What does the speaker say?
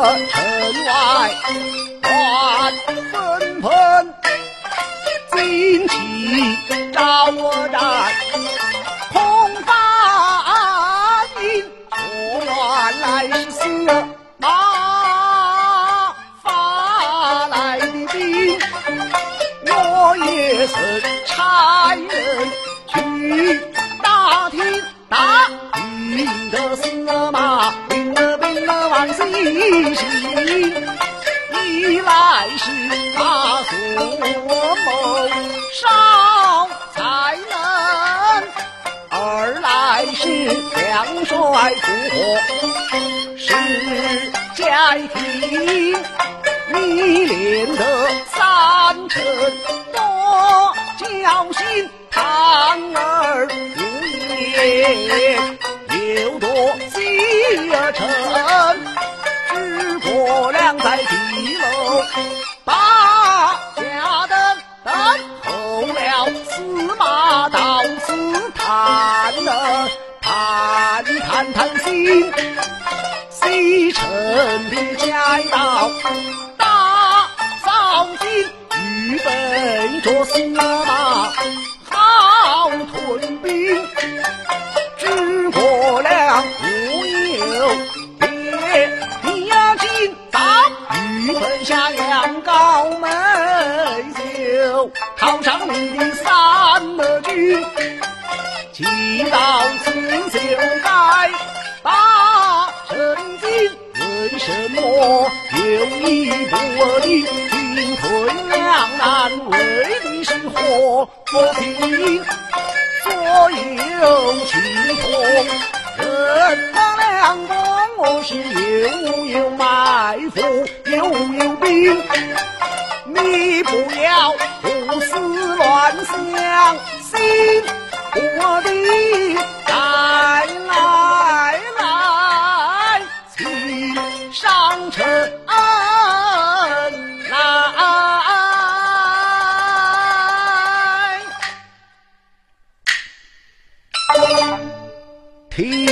城外乱纷纷，旌旗招展，空发音，说原来是司马发来的兵，我也曾差人去打听打听的司马。一来是大宋谋少才能，二来是将帅复活是家庭，你连得三成多侥幸，堂而无言，又多几成，能，谈谈谈心。西城的街道，大扫尽，预备着司马好屯兵。知国良无有别，押金到预备下两高美酒，犒赏你的三门军。既到此就该把成金，为什么有意不离？进退两难，为的是和平。所有情同，人马两光，我是又有埋伏，又有兵。你不要胡思乱想，心上城来。听